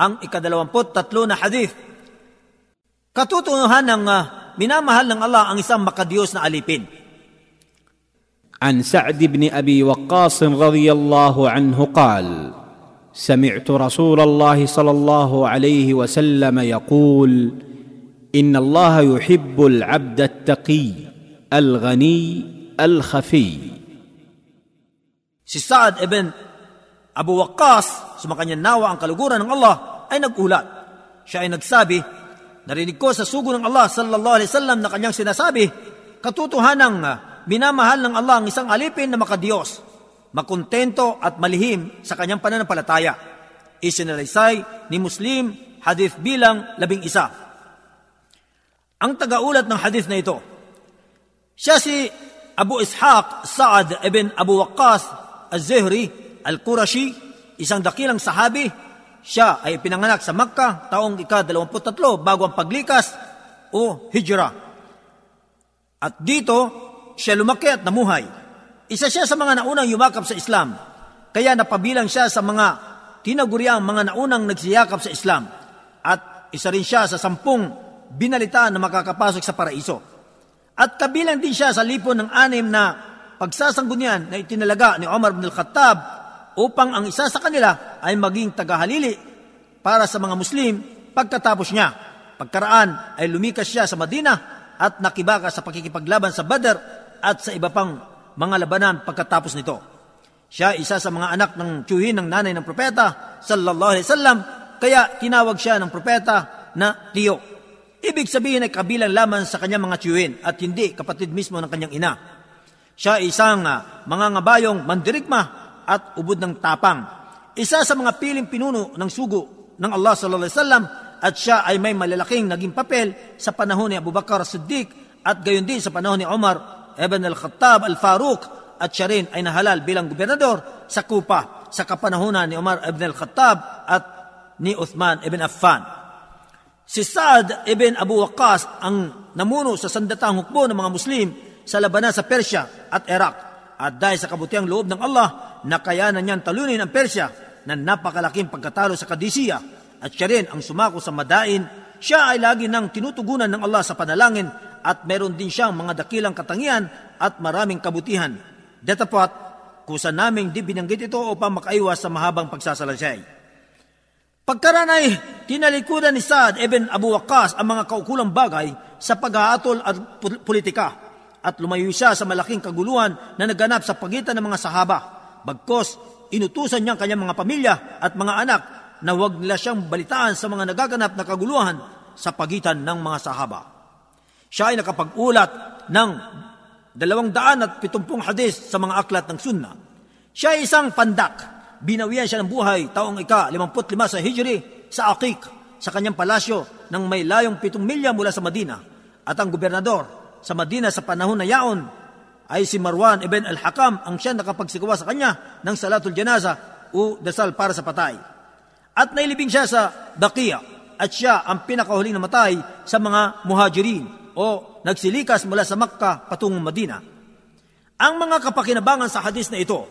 ang ikadalawamput tatlo na hadith. Katutunuhan ng uh, minamahal ng Allah ang isang makadiyos na alipin. عن سعد بن ابي وقاص رضي الله عنه قال سمعت رسول الله صلى الله عليه وسلم يقول ان الله يحب العبد التقي الغني الخفي Si Saad ibn Abu Waqqas, sumakanya nawa ang kaluguran ng Allah, ay nagulat. Siya ay nagsabi, narinig ko sa sugo ng Allah sallallahu alaihi wasallam na kanyang sinasabi, katutuhanang uh, minamahal ng Allah ang isang alipin na makadiyos, makontento at malihim sa kanyang pananampalataya. Isinalaysay ni Muslim hadith bilang labing isa. Ang tagaulat ng hadith na ito, siya si Abu Ishaq Sa'ad ibn Abu Waqqas Az-Zuhri Al-Qurashi, isang dakilang sahabi. Siya ay pinanganak sa Makkah taong ika-23 bago ang paglikas o hijra. At dito, siya lumaki at namuhay. Isa siya sa mga naunang yumakap sa Islam, kaya napabilang siya sa mga tinaguriang mga naunang nagsiyakap sa Islam. At isa rin siya sa sampung binalitaan na makakapasok sa paraiso. At kabilang din siya sa lipon ng anim na pagsasanggunian na itinalaga ni Omar bin al-Khattab upang ang isa sa kanila ay maging tagahalili para sa mga Muslim pagkatapos niya. Pagkaraan ay lumikas siya sa Madina at nakibaka sa pakikipaglaban sa Badr at sa iba pang mga labanan pagkatapos nito. Siya isa sa mga anak ng tiyuhin ng nanay ng propeta sallallahu alaihi wasallam kaya tinawag siya ng propeta na Tiyo. Ibig sabihin ay kabilang lamang sa kanyang mga tiyuhin at hindi kapatid mismo ng kanyang ina. Siya isang uh, mga ngabayong mandirigma at ubod ng tapang. Isa sa mga piling pinuno ng sugo ng Allah sallallahu alaihi wasallam at siya ay may malalaking naging papel sa panahon ni Abu Bakar Siddiq at gayon din sa panahon ni Umar ibn al-Khattab al-Faruq at siya rin ay nahalal bilang gobernador sa Kupa sa kapanahonan ni Umar ibn al-Khattab at ni Uthman ibn Affan. Si Saad ibn Abu Waqqas ang namuno sa sandatang hukbo ng mga Muslim sa labanan sa Persya at Iraq. At dahil sa kabutiang loob ng Allah, nakayanan niyang talunin ang Persya na napakalaking pagkatalo sa Kadisiya at siya rin ang sumako sa Madain. Siya ay lagi nang tinutugunan ng Allah sa panalangin at meron din siyang mga dakilang katangian at maraming kabutihan. Datapat, kusa naming di binanggit ito upang makaiwas sa mahabang pagsasalaysay. Pagkaraan ay tinalikudan ni Saad ibn Abu Waqqas ang mga kaukulang bagay sa pag-aatol at politika at lumayo siya sa malaking kaguluhan na naganap sa pagitan ng mga sahaba. Bagkos, inutusan niya ang kanyang mga pamilya at mga anak na huwag nila siyang balitaan sa mga nagaganap na kaguluhan sa pagitan ng mga sahaba. Siya ay nakapag-ulat ng dalawang daan at pitumpung hadis sa mga aklat ng sunna. Siya ay isang pandak. Binawian siya ng buhay taong ika-55 sa Hijri sa Akik sa kanyang palasyo ng may layong pitong milya mula sa Madina. At ang gobernador sa Madina sa panahon na yaon ay si Marwan ibn al-Hakam ang siya nakapagsigawa sa kanya ng salatul janaza o dasal para sa patay. At nailibing siya sa Bakia at siya ang pinakahuling namatay sa mga muhajirin o nagsilikas mula sa Makkah patungong Madina. Ang mga kapakinabangan sa hadis na ito,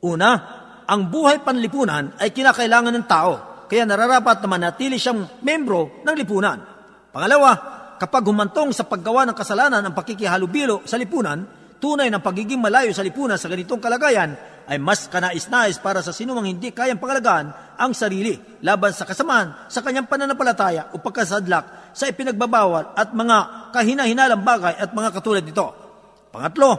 una, ang buhay panlipunan ay kinakailangan ng tao, kaya nararapat na manatili siyang membro ng lipunan. Pangalawa, kapag humantong sa paggawa ng kasalanan ang pakikihalubilo sa lipunan, tunay ng pagiging malayo sa lipunan sa ganitong kalagayan ay mas kanais-nais para sa sinumang hindi kayang pangalagaan ang sarili laban sa kasamaan sa kanyang pananampalataya o pagkasadlak sa ipinagbabawal at mga kahina-hinalang bagay at mga katulad nito. Pangatlo,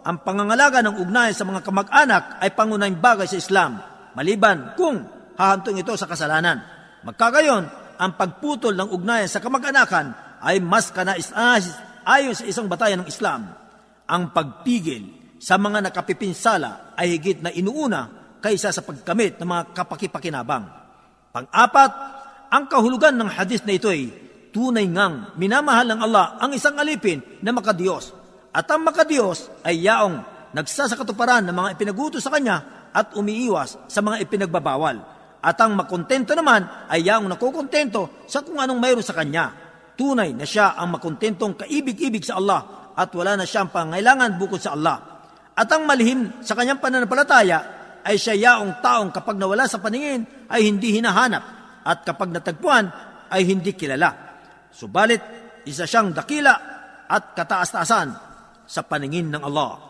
ang pangangalaga ng ugnayan sa mga kamag-anak ay pangunahing bagay sa Islam, maliban kung hahantong ito sa kasalanan. Magkagayon, ang pagputol ng ugnayan sa kamag-anakan ay mas kanais-nais ayon sa isang batayan ng Islam. Ang pagpigil sa mga nakapipinsala ay higit na inuuna kaysa sa pagkamit ng mga kapakipakinabang. Pang-apat, ang kahulugan ng hadis na ito ay tunay ngang minamahal ng Allah ang isang alipin na makadiyos. At ang makadiyos ay yaong nagsasakatuparan ng mga ipinagutos sa kanya at umiiwas sa mga ipinagbabawal. At ang makontento naman ay yaong nakukontento sa kung anong mayroon sa kanya. Tunay na siya ang makontentong kaibig-ibig sa Allah at wala na siyang pangailangan bukod sa Allah. At ang malihim sa kanyang pananampalataya ay siya yaong taong kapag nawala sa paningin ay hindi hinahanap at kapag natagpuan ay hindi kilala. Subalit, isa siyang dakila at kataas-taasan sa paningin ng Allah.